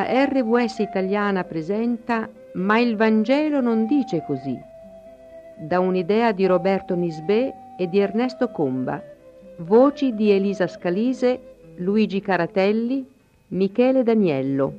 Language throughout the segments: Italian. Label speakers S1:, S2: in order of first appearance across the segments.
S1: La RVS italiana presenta Ma il Vangelo non dice così, da un'idea di Roberto Nisbè e di Ernesto Comba, voci di Elisa Scalise, Luigi Caratelli, Michele Daniello.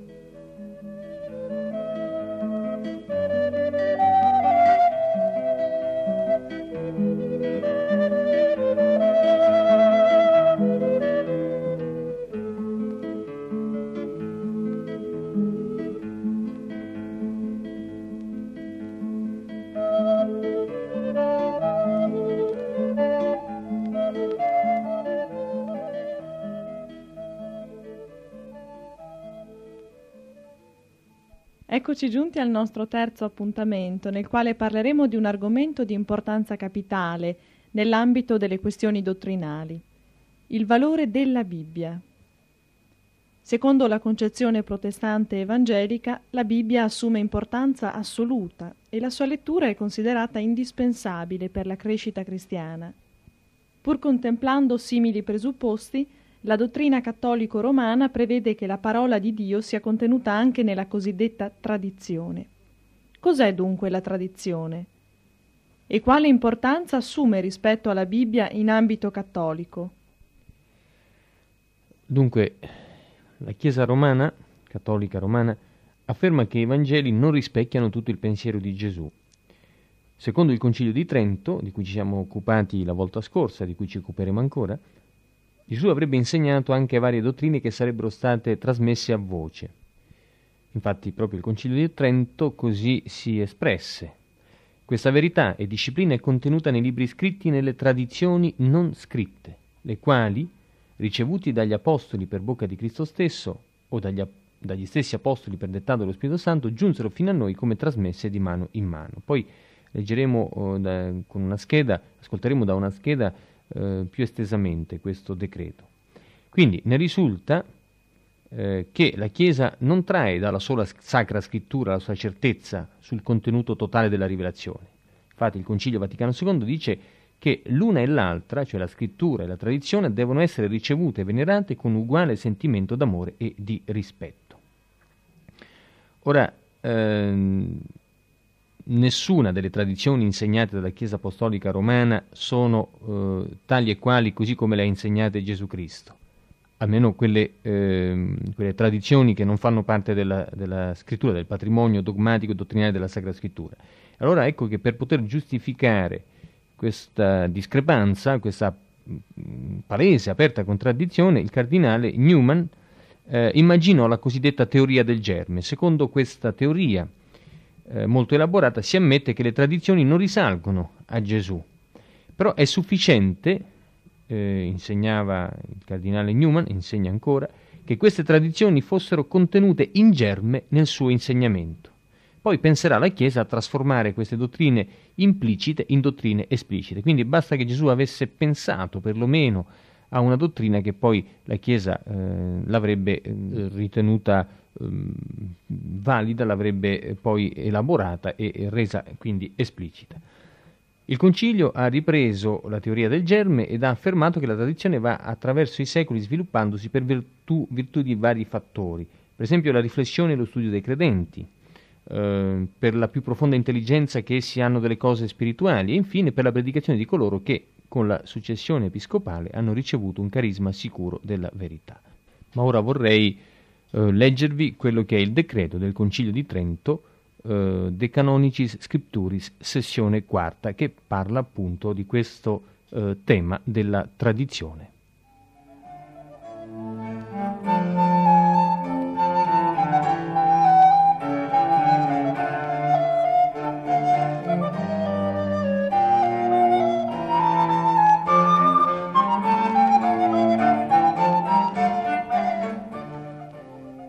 S2: Eccoci giunti al nostro terzo appuntamento, nel quale parleremo di un argomento di importanza capitale nell'ambito delle questioni dottrinali, il valore della Bibbia. Secondo la concezione protestante evangelica, la Bibbia assume importanza assoluta e la sua lettura è considerata indispensabile per la crescita cristiana. Pur contemplando simili presupposti, la dottrina cattolico-romana prevede che la parola di Dio sia contenuta anche nella cosiddetta tradizione. Cos'è dunque la tradizione? E quale importanza assume rispetto alla Bibbia in ambito cattolico?
S3: Dunque, la Chiesa romana, cattolica romana, afferma che i Vangeli non rispecchiano tutto il pensiero di Gesù. Secondo il Concilio di Trento, di cui ci siamo occupati la volta scorsa, di cui ci occuperemo ancora, Gesù avrebbe insegnato anche varie dottrine che sarebbero state trasmesse a voce. Infatti proprio il Concilio di Trento così si espresse. Questa verità e disciplina è contenuta nei libri scritti e nelle tradizioni non scritte, le quali, ricevuti dagli apostoli per bocca di Cristo stesso o dagli, dagli stessi apostoli per dettato dello Spirito Santo, giunsero fino a noi come trasmesse di mano in mano. Poi leggeremo oh, da, con una scheda, ascolteremo da una scheda eh, più estesamente questo decreto. Quindi ne risulta eh, che la Chiesa non trae dalla sola Sacra Scrittura la sua certezza sul contenuto totale della rivelazione. Infatti il Concilio Vaticano II dice che l'una e l'altra, cioè la scrittura e la tradizione, devono essere ricevute e venerate con uguale sentimento d'amore e di rispetto. Ora, ehm, nessuna delle tradizioni insegnate dalla Chiesa Apostolica Romana sono eh, tali e quali così come le ha insegnate Gesù Cristo, almeno quelle, eh, quelle tradizioni che non fanno parte della, della, scrittura, del patrimonio dogmatico e dottrinale della Sacra Scrittura. Allora ecco che per poter giustificare questa discrepanza, questa mm, palese, aperta contraddizione, il cardinale Newman eh, immaginò la cosiddetta teoria del germe. Secondo questa teoria, eh, molto elaborata, si ammette che le tradizioni non risalgono a Gesù, però è sufficiente, eh, insegnava il cardinale Newman, insegna ancora, che queste tradizioni fossero contenute in germe nel suo insegnamento. Poi penserà la Chiesa a trasformare queste dottrine implicite in dottrine esplicite. Quindi basta che Gesù avesse pensato perlomeno a una dottrina che poi la Chiesa eh, l'avrebbe eh, ritenuta Ehm, valida l'avrebbe eh, poi elaborata e resa quindi esplicita. Il Concilio ha ripreso la teoria del germe ed ha affermato che la tradizione va attraverso i secoli sviluppandosi per virtù, virtù di vari fattori, per esempio la riflessione e lo studio dei credenti, eh, per la più profonda intelligenza che essi hanno delle cose spirituali e infine per la predicazione di coloro che con la successione episcopale hanno ricevuto un carisma sicuro della verità. Ma ora vorrei eh, leggervi quello che è il decreto del Concilio di Trento eh, De Canonicis Scripturis, sessione quarta, che parla appunto di questo eh, tema della tradizione.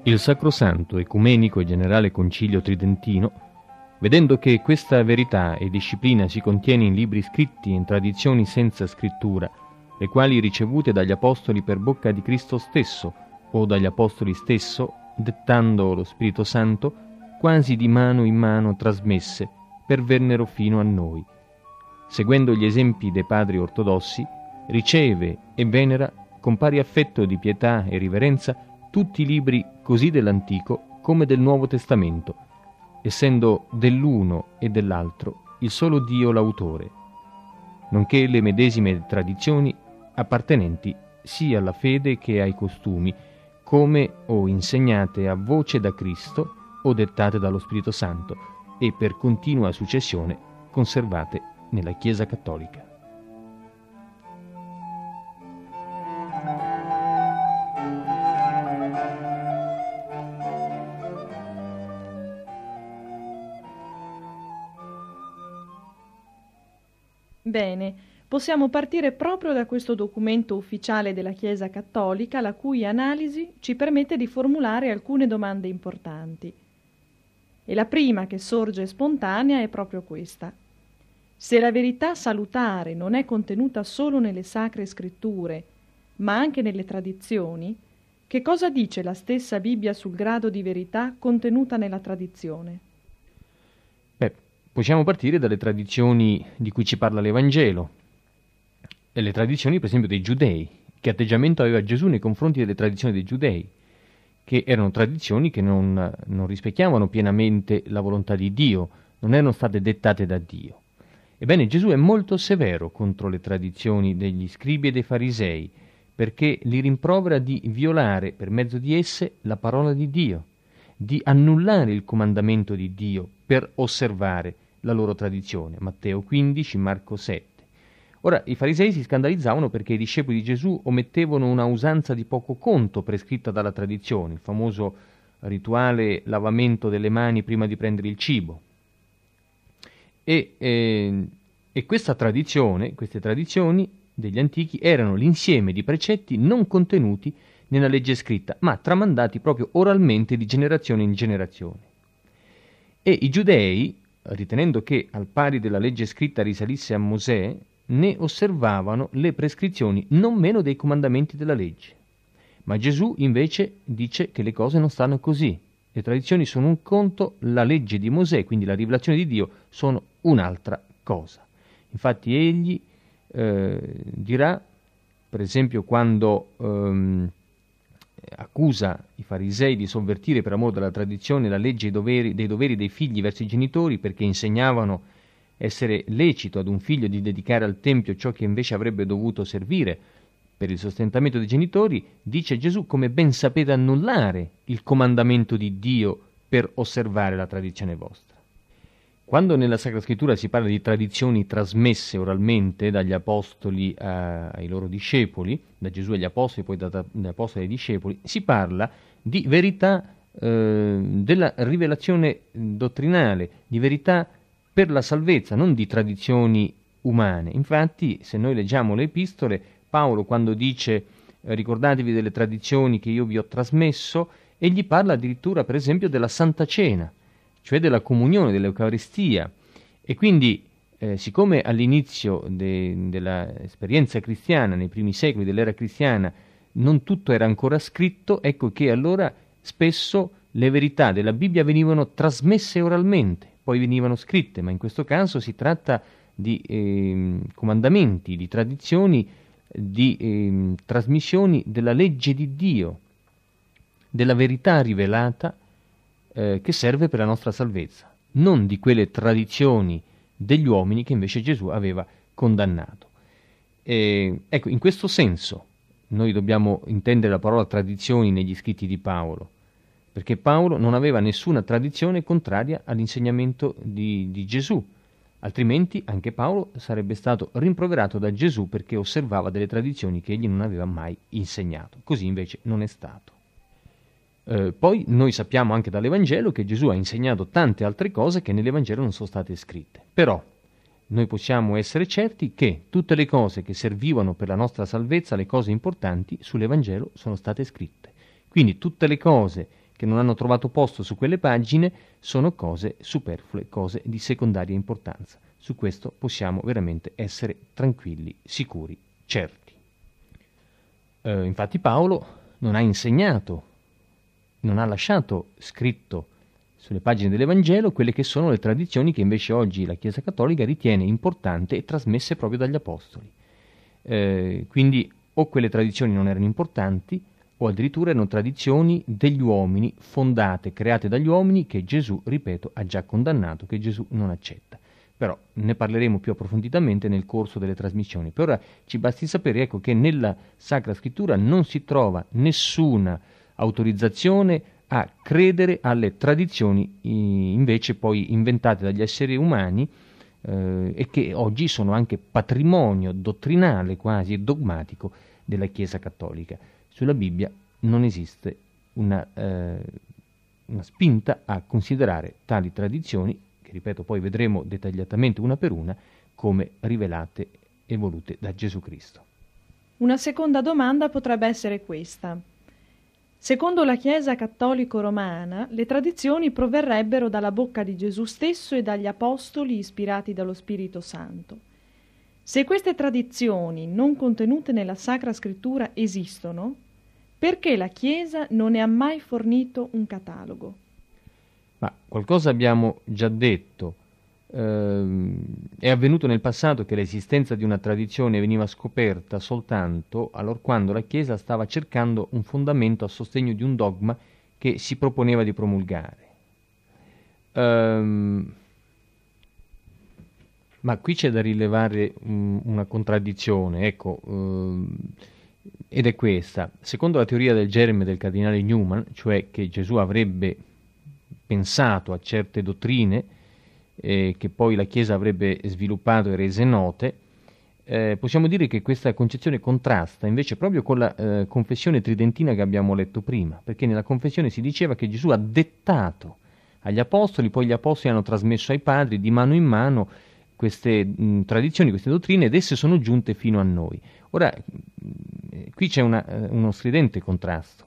S3: Il Sacrosanto Ecumenico e Generale Concilio Tridentino, vedendo che questa verità e disciplina si contiene in libri scritti in tradizioni senza scrittura, le quali ricevute dagli Apostoli per bocca di Cristo stesso o dagli Apostoli stesso, dettando lo Spirito Santo, quasi di mano in mano trasmesse, pervennero fino a noi. Seguendo gli esempi dei padri ortodossi, riceve e venera con pari affetto di pietà e riverenza tutti i libri così dell'Antico come del Nuovo Testamento, essendo dell'uno e dell'altro il solo Dio l'autore, nonché le medesime tradizioni appartenenti sia alla fede che ai costumi, come o insegnate a voce da Cristo o dettate dallo Spirito Santo e per continua successione conservate nella Chiesa Cattolica.
S2: Possiamo partire proprio da questo documento ufficiale della Chiesa Cattolica, la cui analisi ci permette di formulare alcune domande importanti. E la prima che sorge spontanea è proprio questa. Se la verità salutare non è contenuta solo nelle sacre scritture, ma anche nelle tradizioni, che cosa dice la stessa Bibbia sul grado di verità contenuta nella tradizione?
S3: Beh, possiamo partire dalle tradizioni di cui ci parla l'Evangelo, le tradizioni, per esempio, dei giudei. Che atteggiamento aveva Gesù nei confronti delle tradizioni dei giudei? Che erano tradizioni che non, non rispecchiavano pienamente la volontà di Dio, non erano state dettate da Dio. Ebbene, Gesù è molto severo contro le tradizioni degli scribi e dei farisei, perché li rimprovera di violare per mezzo di esse la parola di Dio, di annullare il comandamento di Dio per osservare la loro tradizione. Matteo 15, Marco 7. Ora, i farisei si scandalizzavano perché i discepoli di Gesù omettevano una usanza di poco conto prescritta dalla tradizione, il famoso rituale lavamento delle mani prima di prendere il cibo. E, eh, e questa tradizione, queste tradizioni degli antichi erano l'insieme di precetti non contenuti nella legge scritta, ma tramandati proprio oralmente di generazione in generazione. E i giudei, ritenendo che al pari della legge scritta risalisse a Mosè, ne osservavano le prescrizioni non meno dei comandamenti della legge. Ma Gesù invece dice che le cose non stanno così. Le tradizioni sono un conto, la legge di Mosè, quindi la rivelazione di Dio, sono un'altra cosa. Infatti egli eh, dirà, per esempio, quando ehm, accusa i farisei di sovvertire per amore della tradizione la legge dei doveri, dei doveri dei figli verso i genitori perché insegnavano essere lecito ad un figlio di dedicare al Tempio ciò che invece avrebbe dovuto servire per il sostentamento dei genitori, dice Gesù come ben sapete annullare il comandamento di Dio per osservare la tradizione vostra. Quando nella Sacra Scrittura si parla di tradizioni trasmesse oralmente dagli apostoli a, ai loro discepoli, da Gesù agli apostoli, poi dagli apostoli ai discepoli, si parla di verità eh, della rivelazione dottrinale, di verità per la salvezza, non di tradizioni umane. Infatti, se noi leggiamo le epistole, Paolo quando dice eh, ricordatevi delle tradizioni che io vi ho trasmesso, egli parla addirittura, per esempio, della Santa Cena, cioè della comunione, dell'Eucaristia. E quindi, eh, siccome all'inizio de, dell'esperienza cristiana, nei primi secoli dell'era cristiana, non tutto era ancora scritto, ecco che allora spesso le verità della Bibbia venivano trasmesse oralmente poi venivano scritte, ma in questo caso si tratta di eh, comandamenti, di tradizioni, di eh, trasmissioni della legge di Dio, della verità rivelata eh, che serve per la nostra salvezza, non di quelle tradizioni degli uomini che invece Gesù aveva condannato. ecco, in questo senso noi dobbiamo intendere la parola tradizioni negli scritti di Paolo perché Paolo non aveva nessuna tradizione contraria all'insegnamento di, di Gesù, altrimenti anche Paolo sarebbe stato rimproverato da Gesù perché osservava delle tradizioni che egli non aveva mai insegnato. Così invece non è stato. Eh, poi noi sappiamo anche dall'Evangelo che Gesù ha insegnato tante altre cose che nell'Evangelo non sono state scritte. Però noi possiamo essere certi che tutte le cose che servivano per la nostra salvezza, le cose importanti, sull'Evangelo sono state scritte. Quindi tutte le cose che non hanno trovato posto su quelle pagine sono cose superflue, cose di secondaria importanza. Su questo possiamo veramente essere tranquilli, sicuri, certi. Eh, infatti Paolo non ha insegnato, non ha lasciato scritto sulle pagine dell'Evangelo quelle che sono le tradizioni che invece oggi la Chiesa Cattolica ritiene importante e trasmesse proprio dagli Apostoli. Eh, quindi o quelle tradizioni non erano importanti, o addirittura erano tradizioni degli uomini, fondate, create dagli uomini, che Gesù, ripeto, ha già condannato, che Gesù non accetta. Però ne parleremo più approfonditamente nel corso delle trasmissioni. Per ora ci basti sapere ecco, che nella Sacra Scrittura non si trova nessuna autorizzazione a credere alle tradizioni invece poi inventate dagli esseri umani eh, e che oggi sono anche patrimonio dottrinale quasi e dogmatico della Chiesa Cattolica. Sulla Bibbia non esiste una, eh, una spinta a considerare tali tradizioni, che ripeto poi vedremo dettagliatamente una per una, come rivelate e volute da Gesù Cristo.
S2: Una seconda domanda potrebbe essere questa. Secondo la Chiesa cattolico-romana, le tradizioni proverrebbero dalla bocca di Gesù stesso e dagli apostoli ispirati dallo Spirito Santo. Se queste tradizioni non contenute nella Sacra Scrittura esistono, perché la Chiesa non ne ha mai fornito un catalogo?
S3: Ma qualcosa abbiamo già detto eh, è avvenuto nel passato che l'esistenza di una tradizione veniva scoperta soltanto allorquando la Chiesa stava cercando un fondamento a sostegno di un dogma che si proponeva di promulgare. Um, ma qui c'è da rilevare um, una contraddizione, ecco, um, ed è questa. Secondo la teoria del germe del cardinale Newman, cioè che Gesù avrebbe pensato a certe dottrine, eh, che poi la Chiesa avrebbe sviluppato e rese note, eh, possiamo dire che questa concezione contrasta invece proprio con la eh, confessione tridentina che abbiamo letto prima, perché nella confessione si diceva che Gesù ha dettato agli apostoli, poi gli apostoli hanno trasmesso ai padri di mano in mano queste mh, tradizioni, queste dottrine ed esse sono giunte fino a noi. Ora, mh, qui c'è una, uh, uno stridente contrasto.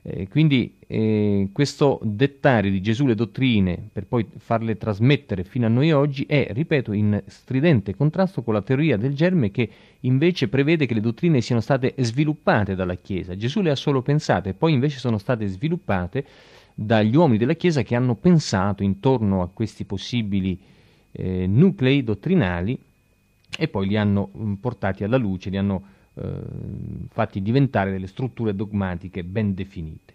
S3: Eh, quindi eh, questo dettare di Gesù le dottrine per poi farle trasmettere fino a noi oggi è, ripeto, in stridente contrasto con la teoria del germe che invece prevede che le dottrine siano state sviluppate dalla Chiesa. Gesù le ha solo pensate, poi invece sono state sviluppate dagli uomini della Chiesa che hanno pensato intorno a questi possibili eh, nuclei dottrinali e poi li hanno mh, portati alla luce, li hanno eh, fatti diventare delle strutture dogmatiche ben definite.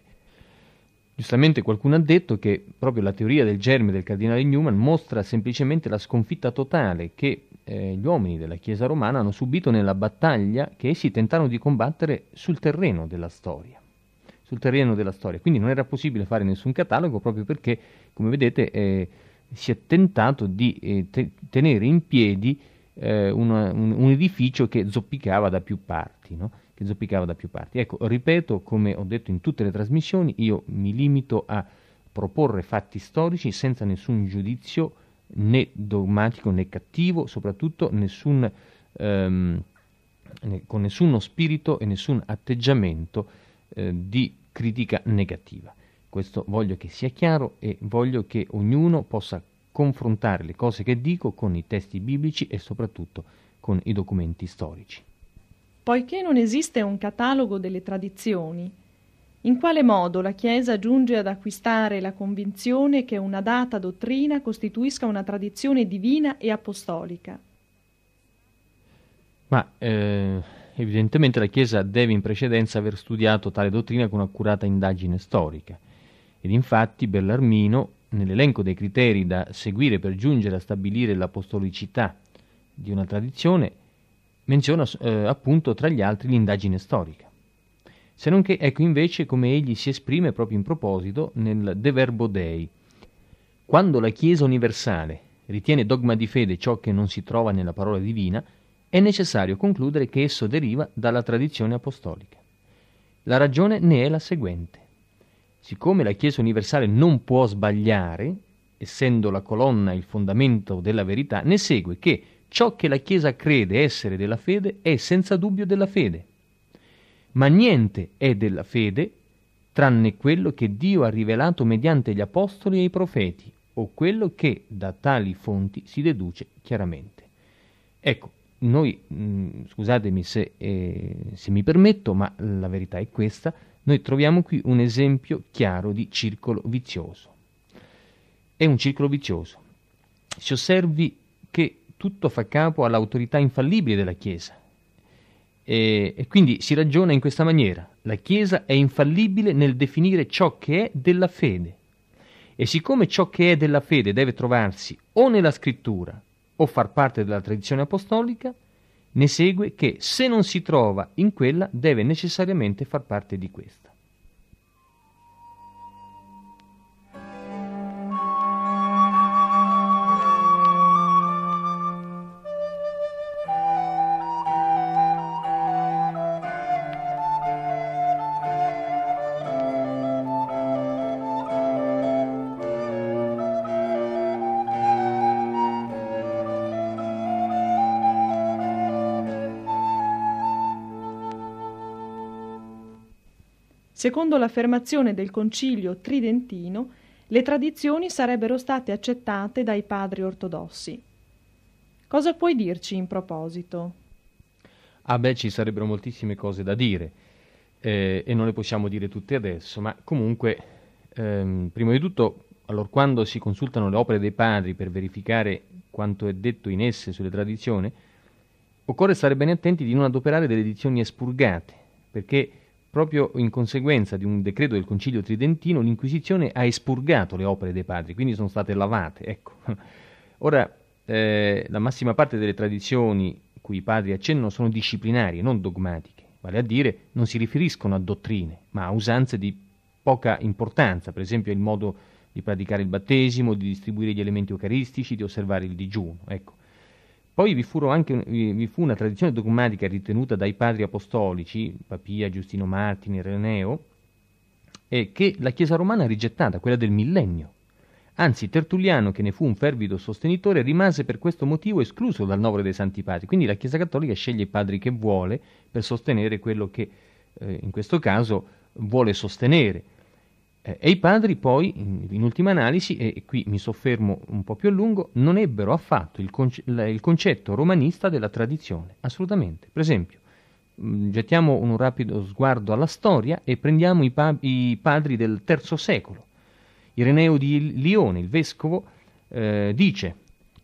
S3: Giustamente qualcuno ha detto che proprio la teoria del germe del cardinale Newman mostra semplicemente la sconfitta totale che eh, gli uomini della Chiesa romana hanno subito nella battaglia che essi tentarono di combattere sul terreno della storia. Sul terreno della storia. Quindi non era possibile fare nessun catalogo proprio perché, come vedete, eh, si è tentato di eh, te- tenere in piedi eh, una, un, un, edificio che zoppicava da più parti, no? che zoppicava da più parti. Ecco, ripeto, come ho detto in tutte le trasmissioni, io mi limito a proporre fatti storici senza nessun giudizio né dogmatico né cattivo, soprattutto nessun, ehm, con nessuno spirito e nessun atteggiamento eh, di critica negativa. Questo voglio che sia chiaro e voglio che ognuno possa confrontare le cose che dico con i testi biblici e soprattutto con i documenti storici.
S2: Poiché non esiste un catalogo delle tradizioni, in quale modo la Chiesa giunge ad acquistare la convinzione che una data dottrina costituisca una tradizione divina e apostolica?
S3: Ma eh, evidentemente la Chiesa deve in precedenza aver studiato tale dottrina con accurata indagine storica. Ed infatti Bellarmino nell'elenco dei criteri da seguire per giungere a stabilire l'apostolicità di una tradizione, menziona eh, appunto tra gli altri l'indagine storica. Se non che ecco invece come egli si esprime proprio in proposito nel De Verbo Dei. Quando la Chiesa universale ritiene dogma di fede ciò che non si trova nella parola divina, è necessario concludere che esso deriva dalla tradizione apostolica. La ragione ne è la seguente siccome la Chiesa universale non può sbagliare, essendo la colonna il fondamento della verità, ne segue che ciò che la Chiesa crede essere della fede è senza dubbio della fede. Ma niente è della fede tranne quello che Dio ha rivelato mediante gli apostoli e i profeti, o quello che da tali fonti si deduce chiaramente. Ecco, noi, mh, mm, scusatemi se, eh, se mi permetto, ma la verità è questa, noi troviamo qui un esempio chiaro di circolo vizioso. È un circolo vizioso. Si osservi che tutto fa capo all'autorità infallibile della Chiesa. E, e quindi si ragiona in questa maniera. La Chiesa è infallibile nel definire ciò che è della fede. E siccome ciò che è della fede deve trovarsi o nella scrittura o far parte della tradizione apostolica, ne segue che se non si trova in quella deve necessariamente far parte di questa.
S2: Secondo l'affermazione del Concilio Tridentino, le tradizioni sarebbero state accettate dai padri ortodossi. Cosa puoi dirci in proposito?
S3: Ah beh, ci sarebbero moltissime cose da dire eh, e non le possiamo dire tutte adesso, ma comunque, ehm, prima di tutto, allora, quando si consultano le opere dei padri per verificare quanto è detto in esse sulle tradizioni, occorre stare bene attenti di non adoperare delle edizioni espurgate, perché Proprio in conseguenza di un decreto del Concilio Tridentino, l'Inquisizione ha espurgato le opere dei padri, quindi sono state lavate. Ecco. Ora, eh, la massima parte delle tradizioni cui i padri accennano sono disciplinarie, non dogmatiche, vale a dire non si riferiscono a dottrine, ma a usanze di poca importanza, per esempio il modo di praticare il battesimo, di distribuire gli elementi eucaristici, di osservare il digiuno. Ecco. Poi vi, anche, vi, fu una tradizione dogmatica ritenuta dai padri apostolici, Papia, Giustino Martini, Ireneo, e che la Chiesa romana ha rigettata, quella del millennio. Anzi, Tertulliano, che ne fu un fervido sostenitore, rimase per questo motivo escluso dal novero dei Santi Padri. Quindi la Chiesa Cattolica sceglie i padri che vuole per sostenere quello che eh, in questo caso vuole sostenere. Eh, e i padri poi, in, in, ultima analisi, e qui mi soffermo un po' più a lungo, non ebbero affatto il, conce- il concetto romanista della tradizione, assolutamente. Per esempio, mm, gettiamo un rapido sguardo alla storia e prendiamo i, pa- i padri del III secolo. Ireneo di Lione, il vescovo, eh, dice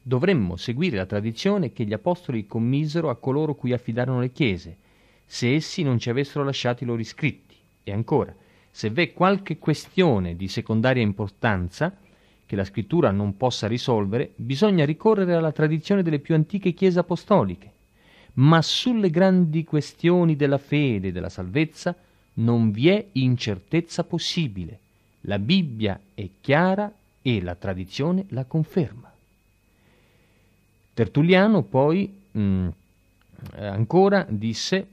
S3: dovremmo seguire la tradizione che gli apostoli commisero a coloro cui affidarono le chiese, se essi non ci avessero lasciati i loro iscritti. E ancora, se v'è qualche questione di secondaria importanza che la scrittura non possa risolvere, bisogna ricorrere alla tradizione delle più antiche chiese apostoliche. Ma sulle grandi questioni della fede e della salvezza non vi è incertezza possibile. La Bibbia è chiara e la tradizione la conferma. Tertulliano poi mh, mm, ancora disse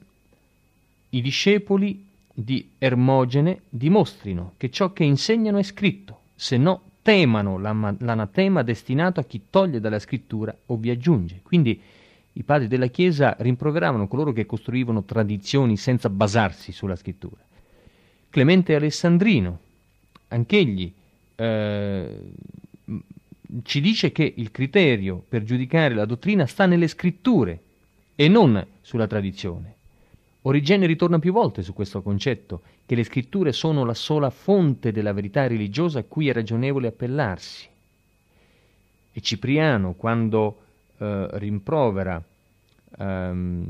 S3: i discepoli di Ermogene dimostrino che ciò che insegnano è scritto, se no temano l'anatema destinato a chi toglie dalla scrittura o vi aggiunge. Quindi i padri della Chiesa rimproveravano coloro che costruivano tradizioni senza basarsi sulla scrittura. Clemente Alessandrino, anch'egli, eh, ci dice che il criterio per giudicare la dottrina sta nelle scritture e non sulla tradizione. Origene ritorna più volte su questo concetto, che le scritture sono la sola fonte della verità religiosa a cui è ragionevole appellarsi. E Cipriano, quando eh, rimprovera ehm,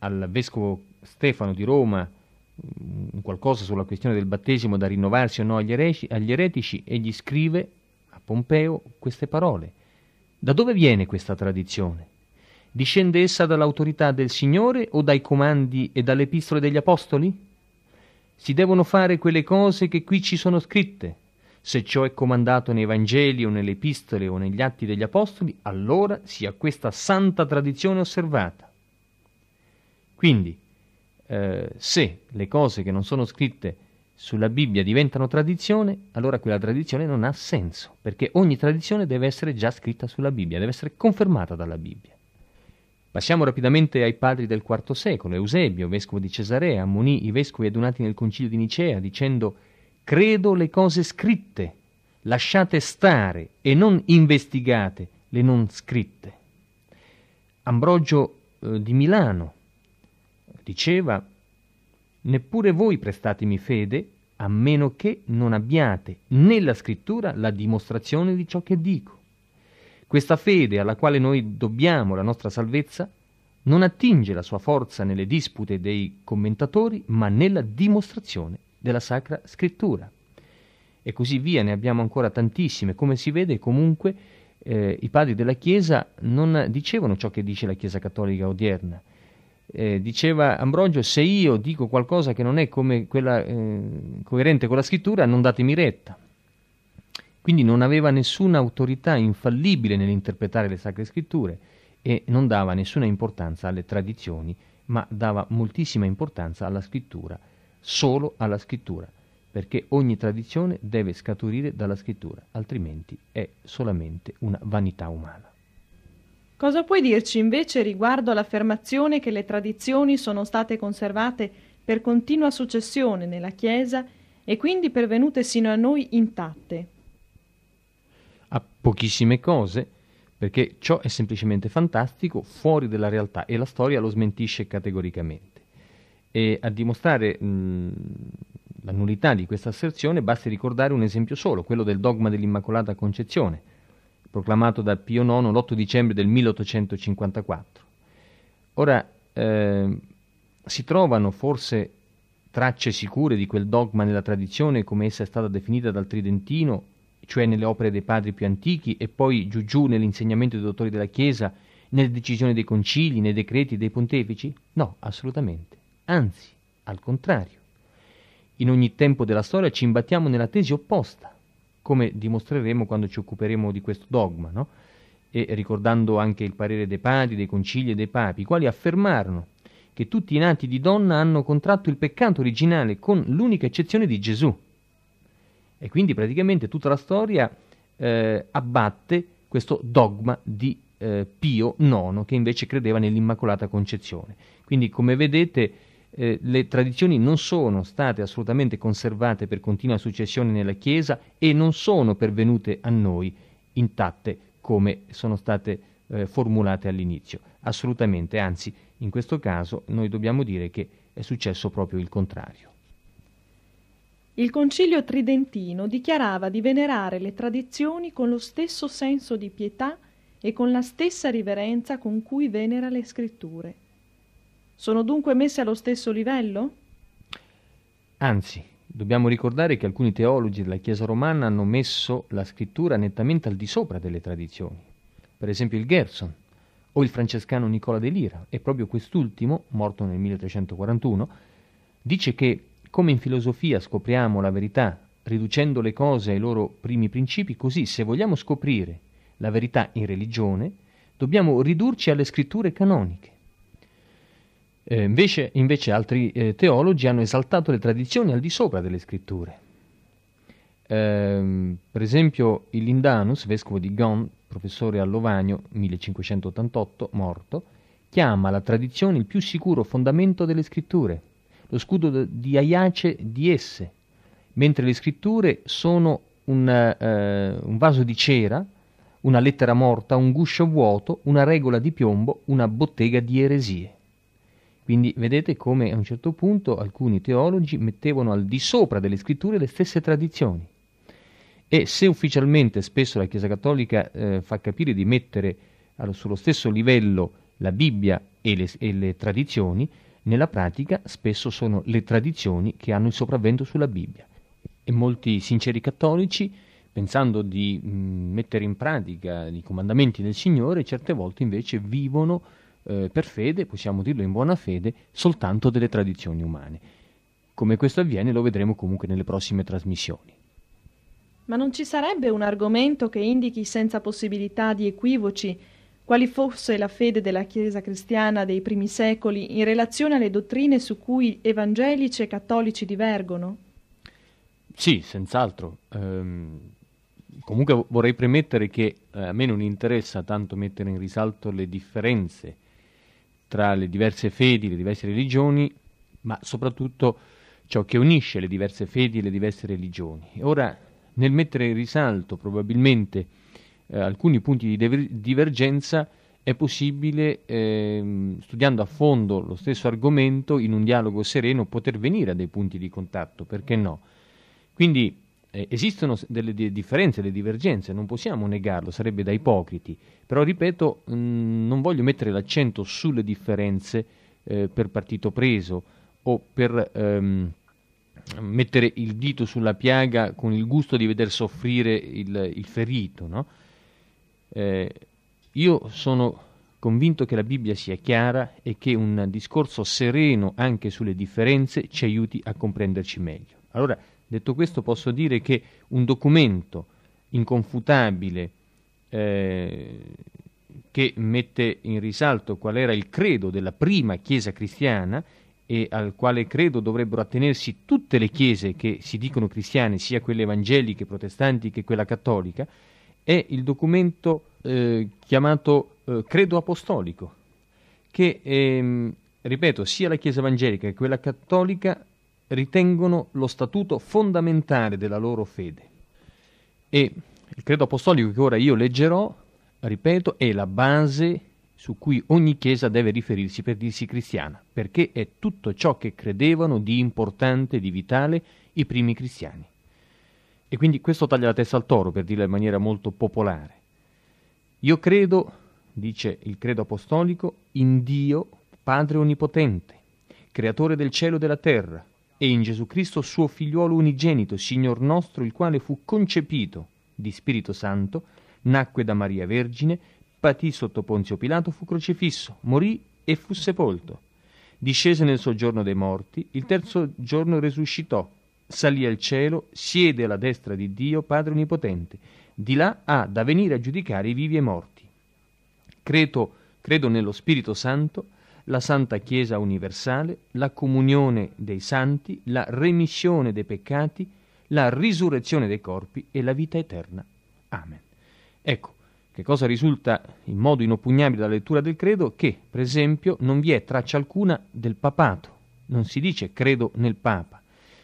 S3: al vescovo Stefano di Roma um, qualcosa sulla questione del battesimo da rinnovarsi o no agli, ereci, agli eretici, egli scrive a Pompeo queste parole. Da dove viene questa tradizione? Discende essa dall'autorità del Signore o dai comandi e dalle epistole degli Apostoli? Si devono fare quelle cose che qui ci sono scritte. Se ciò è comandato nei Vangeli o nelle epistole o negli atti degli Apostoli, allora sia questa santa tradizione osservata. Quindi, eh, se le cose che non sono scritte sulla Bibbia diventano tradizione, allora quella tradizione non ha senso, perché ogni tradizione deve essere già scritta sulla Bibbia, deve essere confermata dalla Bibbia. Passiamo rapidamente ai padri del IV secolo. Eusebio, vescovo di Cesarea, ammonì i vescovi adunati nel concilio di Nicea dicendo credo le cose scritte, lasciate stare e non investigate le non scritte. Ambrogio eh, di Milano diceva neppure voi prestatemi fede a meno che non abbiate nella scrittura la dimostrazione di ciò che dico. Questa fede alla quale noi dobbiamo la nostra salvezza non attinge la sua forza nelle dispute dei commentatori, ma nella dimostrazione della Sacra Scrittura. E così via, ne abbiamo ancora tantissime. Come si vede, comunque, eh, i padri della Chiesa non dicevano ciò che dice la Chiesa cattolica odierna. Eh, diceva Ambrogio, se io dico qualcosa che non è quella, eh, coerente con la scrittura, non datemi retta. Quindi non aveva nessuna autorità infallibile nell'interpretare le sacre scritture e non dava nessuna importanza alle tradizioni, ma dava moltissima importanza alla scrittura, solo alla scrittura, perché ogni tradizione deve scaturire dalla scrittura, altrimenti è solamente una vanità umana.
S2: Cosa puoi dirci invece riguardo all'affermazione che le tradizioni sono state conservate per continua successione nella Chiesa e quindi pervenute sino a noi intatte?
S3: A pochissime cose, perché ciò è semplicemente fantastico, fuori dalla realtà e la storia lo smentisce categoricamente. E a dimostrare mh, la nullità di questa asserzione basti ricordare un esempio solo, quello del dogma dell'Immacolata Concezione proclamato da Pio IX l'8 dicembre del 1854. Ora, eh, si trovano forse tracce sicure di quel dogma nella tradizione come essa è stata definita dal Tridentino, cioè nelle opere dei padri più antichi e poi giù giù nell'insegnamento dei dottori della Chiesa, nelle decisioni dei concili, nei decreti dei pontefici? No, assolutamente. Anzi, al contrario. In ogni tempo della storia ci imbattiamo nella tesi opposta, come dimostreremo quando ci occuperemo di questo dogma, no? e ricordando anche il parere dei padri, dei concili e dei papi, i quali affermarono che tutti i nati di donna hanno contratto il peccato originale con l'unica eccezione di Gesù. E quindi praticamente tutta la storia eh, abbatte questo dogma di eh, Pio IX che invece credeva nell'Immacolata Concezione. Quindi come vedete eh, le tradizioni non sono state assolutamente conservate per continua successione nella Chiesa e non sono pervenute a noi intatte come sono state eh, formulate all'inizio. Assolutamente, anzi, in questo caso noi dobbiamo dire che è successo proprio il contrario.
S2: Il Concilio Tridentino dichiarava di venerare le tradizioni con lo stesso senso di pietà e con la stessa riverenza con cui venera le scritture. Sono dunque messe allo stesso livello?
S3: Anzi, dobbiamo ricordare che alcuni teologi della Chiesa romana hanno messo la scrittura nettamente al di sopra delle tradizioni. Per esempio il Gerson o il francescano Nicola de Lira, e proprio quest'ultimo, morto nel 1341, dice che come in filosofia scopriamo la verità riducendo le cose ai loro primi principi, così se vogliamo scoprire la verità in religione, dobbiamo ridurci alle scritture canoniche. Eh, invece, invece, altri eh, teologi hanno esaltato le tradizioni al di sopra delle scritture. Eh, per esempio il Lindanus, vescovo di Gon, professore a Lovagno, 1588, morto, chiama la tradizione il più sicuro fondamento delle scritture, lo scudo di Aiace di esse, mentre le scritture sono un, eh, un vaso di cera, una lettera morta, un guscio vuoto, una regola di piombo, una bottega di eresie. Quindi vedete come a un certo punto alcuni teologi mettevano al di sopra delle scritture le stesse tradizioni. E se ufficialmente spesso la Chiesa Cattolica eh, fa capire di mettere allo, sullo stesso livello la Bibbia e le, e le tradizioni, nella pratica spesso sono le tradizioni che hanno il sopravvento sulla Bibbia. E molti sinceri cattolici, pensando di mh, mettere in pratica i comandamenti del Signore, certe volte invece vivono eh, per fede, possiamo dirlo in buona fede, soltanto delle tradizioni umane. Come questo avviene lo vedremo comunque nelle prossime trasmissioni.
S2: Ma non ci sarebbe un argomento che indichi senza possibilità di equivoci quali fosse la fede della Chiesa cristiana dei primi secoli in relazione alle dottrine su cui evangelici e cattolici divergono?
S3: Sì, senz'altro. Ehm, comunque vorrei premettere che eh, a me non interessa tanto mettere in risalto le differenze tra le diverse fedi, le diverse religioni, ma soprattutto ciò che unisce le diverse fedi e le diverse religioni. Ora, nel mettere in risalto probabilmente eh, alcuni punti di diver- divergenza, è possibile, eh, studiando a fondo lo stesso argomento, in un dialogo sereno, poter venire a dei punti di contatto, perché no? Quindi eh, esistono delle di- differenze, delle divergenze, non possiamo negarlo, sarebbe da ipocriti, però ripeto, mh, mm, non voglio mettere l'accento sulle differenze eh, per partito preso o per ehm, mettere il dito sulla piaga con il gusto di veder soffrire il, il ferito. No? Eh, io sono convinto che la Bibbia sia chiara e che un discorso sereno anche sulle differenze ci aiuti a comprenderci meglio. Allora, detto questo, posso dire che un documento inconfutabile eh, che mette in risalto qual era il credo della prima Chiesa cristiana e al quale credo dovrebbero attenersi tutte le chiese che si dicono cristiane, sia quelle evangeliche, protestanti che quella cattolica, è il documento eh, chiamato eh, Credo Apostolico, che, ehm, ripeto, sia la Chiesa evangelica che quella cattolica ritengono lo statuto fondamentale della loro fede. E il Credo Apostolico che ora io leggerò, ripeto, è la base su cui ogni Chiesa deve riferirsi per dirsi cristiana, perché è tutto ciò che credevano di importante, di vitale i primi cristiani. E quindi questo taglia la testa al toro, per dirla in maniera molto popolare. Io credo, dice il credo apostolico, in Dio, Padre Onnipotente, Creatore del cielo e della terra, e in Gesù Cristo, suo figliuolo unigenito, Signor nostro, il quale fu concepito di Spirito Santo, nacque da Maria Vergine, patì sotto Ponzio Pilato, fu crocifisso, morì e fu sepolto. Discese nel soggiorno dei morti, il terzo giorno risuscitò, salì al cielo, siede alla destra di Dio, Padre Onnipotente. Di là ha da venire a giudicare i vivi e i morti. Credo, credo nello Spirito Santo, la Santa Chiesa universale, la comunione dei santi, la remissione dei peccati, la risurrezione dei corpi e la vita eterna. Amen. Ecco, che cosa risulta in modo inoppugnabile dalla lettura del credo? Che, per esempio, non vi è traccia alcuna del papato, non si dice credo nel Papa,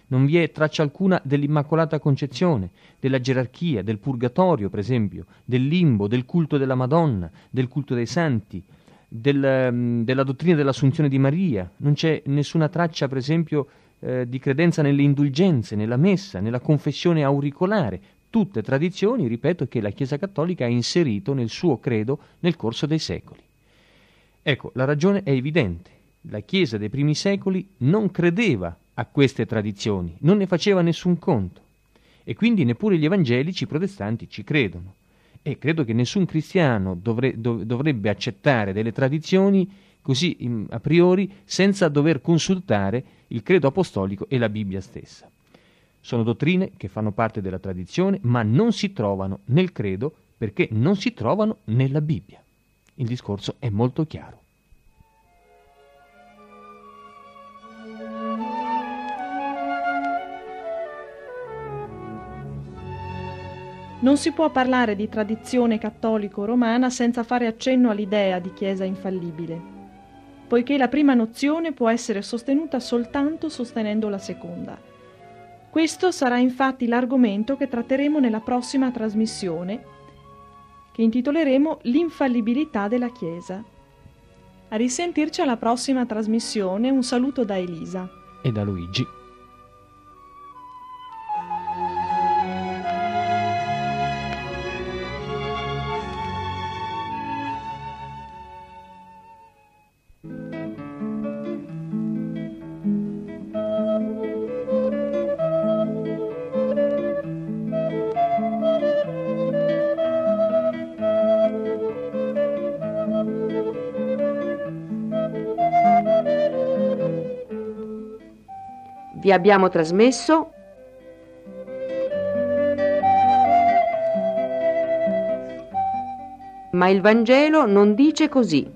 S3: non vi è traccia alcuna dell'Immacolata Concezione, della gerarchia, del purgatorio, per esempio, del limbo, del culto della Madonna, del culto dei santi, del, mm, della dottrina dell'Assunzione di Maria. Non c'è nessuna traccia, per esempio, eh, di credenza nelle indulgenze, nella messa, nella confessione auricolare. Tutte tradizioni, ripeto, che la Chiesa Cattolica ha inserito nel suo credo nel corso dei secoli. Ecco, la ragione è evidente. La Chiesa dei primi secoli non credeva a queste tradizioni, non ne faceva nessun conto. E quindi neppure gli evangelici protestanti ci credono. E credo che nessun cristiano dovre, dov, dovrebbe accettare delle tradizioni così a priori senza dover consultare il credo apostolico e la Bibbia stessa. Sono dottrine che fanno parte della tradizione, ma non si trovano nel credo perché non si trovano nella Bibbia. Il discorso è molto chiaro.
S2: Non si può parlare di tradizione cattolico-romana senza fare accenno all'idea di Chiesa infallibile, poiché la prima nozione può essere sostenuta soltanto sostenendo la seconda. Questo sarà infatti l'argomento che tratteremo nella prossima trasmissione, che intitoleremo L'infallibilità della Chiesa. A risentirci alla prossima trasmissione, un saluto da Elisa
S3: e da Luigi.
S1: Vi abbiamo trasmesso Ma il Vangelo non dice così.